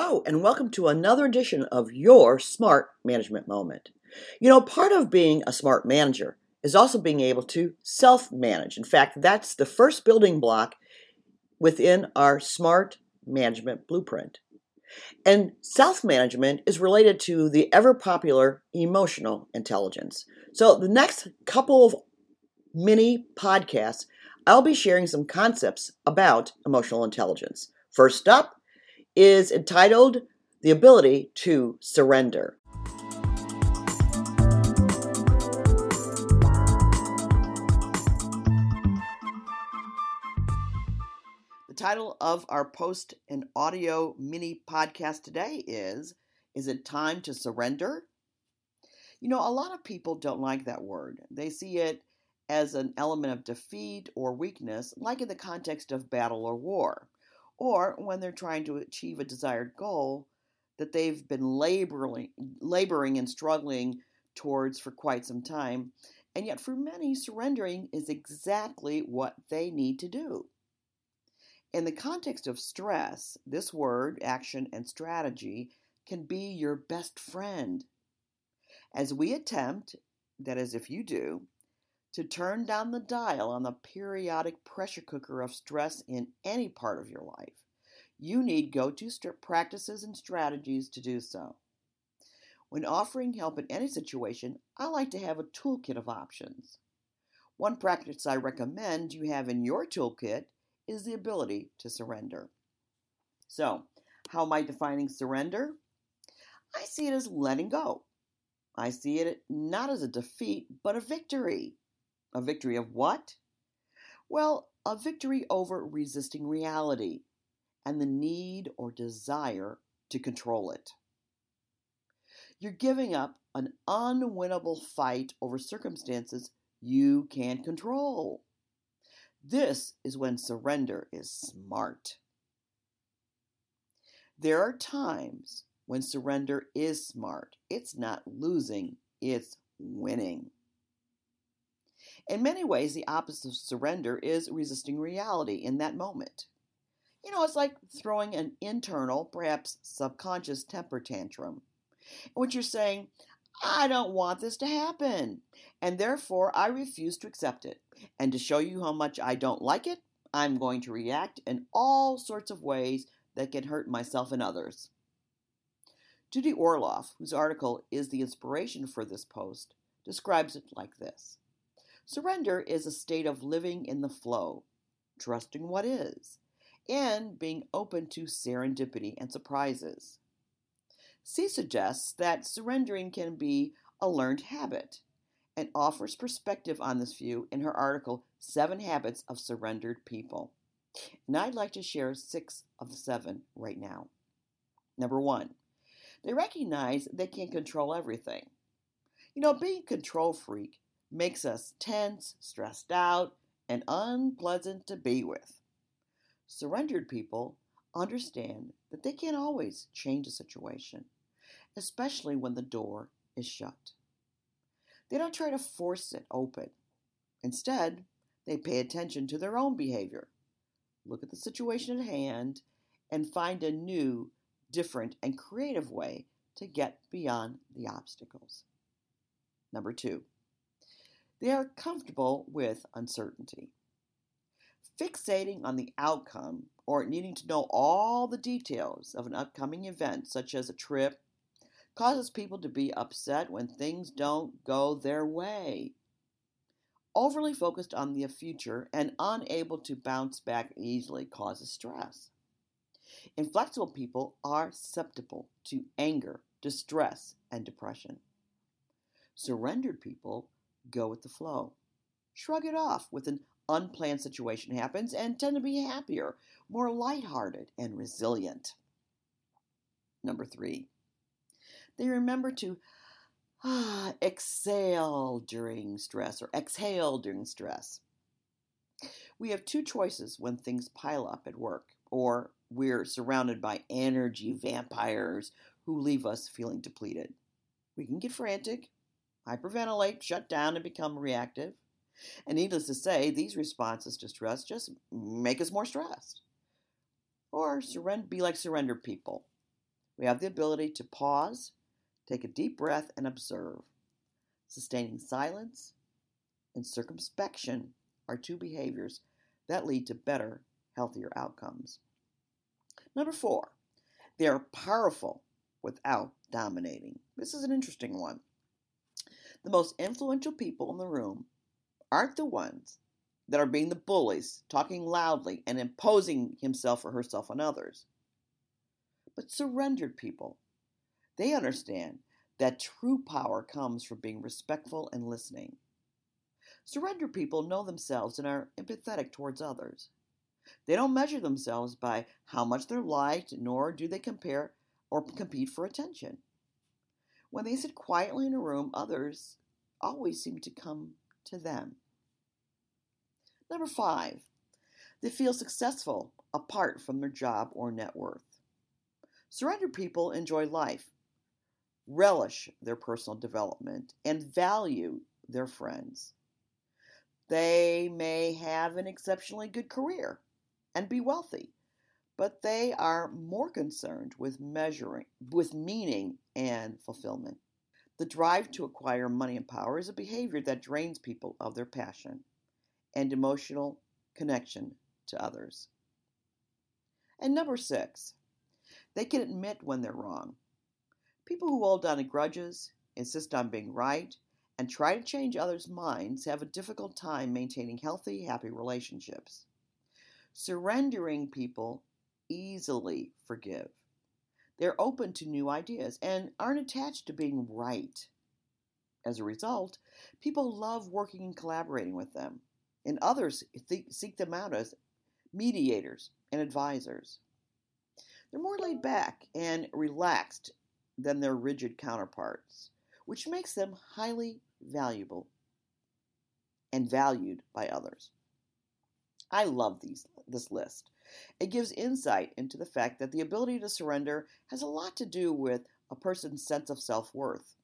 Hello, and welcome to another edition of your Smart Management Moment. You know, part of being a smart manager is also being able to self manage. In fact, that's the first building block within our Smart Management Blueprint. And self management is related to the ever popular emotional intelligence. So, the next couple of mini podcasts, I'll be sharing some concepts about emotional intelligence. First up, is entitled The Ability to Surrender. The title of our post and audio mini podcast today is Is it time to surrender? You know, a lot of people don't like that word. They see it as an element of defeat or weakness, like in the context of battle or war or when they're trying to achieve a desired goal that they've been laboring, laboring and struggling towards for quite some time. And yet, for many, surrendering is exactly what they need to do. In the context of stress, this word, action, and strategy can be your best friend. As we attempt, that is, if you do, to turn down the dial on the periodic pressure cooker of stress in any part of your life. You need go to practices and strategies to do so. When offering help in any situation, I like to have a toolkit of options. One practice I recommend you have in your toolkit is the ability to surrender. So, how am I defining surrender? I see it as letting go. I see it not as a defeat, but a victory. A victory of what? Well, a victory over resisting reality and the need or desire to control it. You're giving up an unwinnable fight over circumstances you can't control. This is when surrender is smart. There are times when surrender is smart. It's not losing, it's winning. In many ways, the opposite of surrender is resisting reality in that moment. You know, it's like throwing an internal, perhaps subconscious temper tantrum, in which you're saying, I don't want this to happen, and therefore I refuse to accept it. And to show you how much I don't like it, I'm going to react in all sorts of ways that can hurt myself and others. Judy Orloff, whose article is the inspiration for this post, describes it like this Surrender is a state of living in the flow, trusting what is, and being open to serendipity and surprises. C suggests that surrendering can be a learned habit and offers perspective on this view in her article, Seven Habits of Surrendered People. And I'd like to share six of the seven right now. Number one, they recognize they can't control everything. You know, being a control freak makes us tense, stressed out, and unpleasant to be with. Surrendered people understand that they can't always change a situation, especially when the door is shut. They don't try to force it open. Instead, they pay attention to their own behavior, look at the situation at hand, and find a new, different, and creative way to get beyond the obstacles. Number two, they are comfortable with uncertainty. Fixating on the outcome or needing to know all the details of an upcoming event, such as a trip, causes people to be upset when things don't go their way. Overly focused on the future and unable to bounce back easily causes stress. Inflexible people are susceptible to anger, distress, and depression. Surrendered people go with the flow. Shrug it off with an unplanned situation happens and tend to be happier, more lighthearted, and resilient. Number three, they remember to ah, exhale during stress or exhale during stress. We have two choices when things pile up at work, or we're surrounded by energy vampires who leave us feeling depleted. We can get frantic hyperventilate, shut down, and become reactive. And needless to say, these responses to stress just make us more stressed. Or surrender, be like surrender people. We have the ability to pause, take a deep breath, and observe. Sustaining silence and circumspection are two behaviors that lead to better, healthier outcomes. Number four, they are powerful without dominating. This is an interesting one. The most influential people in the room aren't the ones that are being the bullies, talking loudly and imposing himself or herself on others, but surrendered people. They understand that true power comes from being respectful and listening. Surrendered people know themselves and are empathetic towards others. They don't measure themselves by how much they're liked, nor do they compare or compete for attention. When they sit quietly in a room, others always seem to come to them. Number five, they feel successful apart from their job or net worth. Surrendered people enjoy life, relish their personal development, and value their friends. They may have an exceptionally good career and be wealthy, but they are more concerned with measuring, with meaning and fulfillment. The drive to acquire money and power is a behavior that drains people of their passion and emotional connection to others. And number six, they can admit when they're wrong. People who hold on to grudges, insist on being right, and try to change others' minds have a difficult time maintaining healthy, happy relationships. Surrendering people easily forgive. They're open to new ideas and aren't attached to being right. As a result, people love working and collaborating with them, and others th- seek them out as mediators and advisors. They're more laid back and relaxed than their rigid counterparts, which makes them highly valuable and valued by others. I love these, this list. It gives insight into the fact that the ability to surrender has a lot to do with a person's sense of self worth,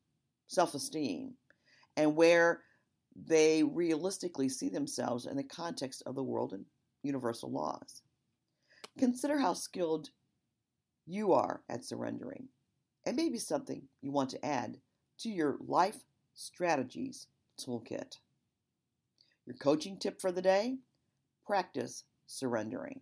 self esteem, and where they realistically see themselves in the context of the world and universal laws. Consider how skilled you are at surrendering, and maybe something you want to add to your life strategies toolkit. Your coaching tip for the day practice surrendering.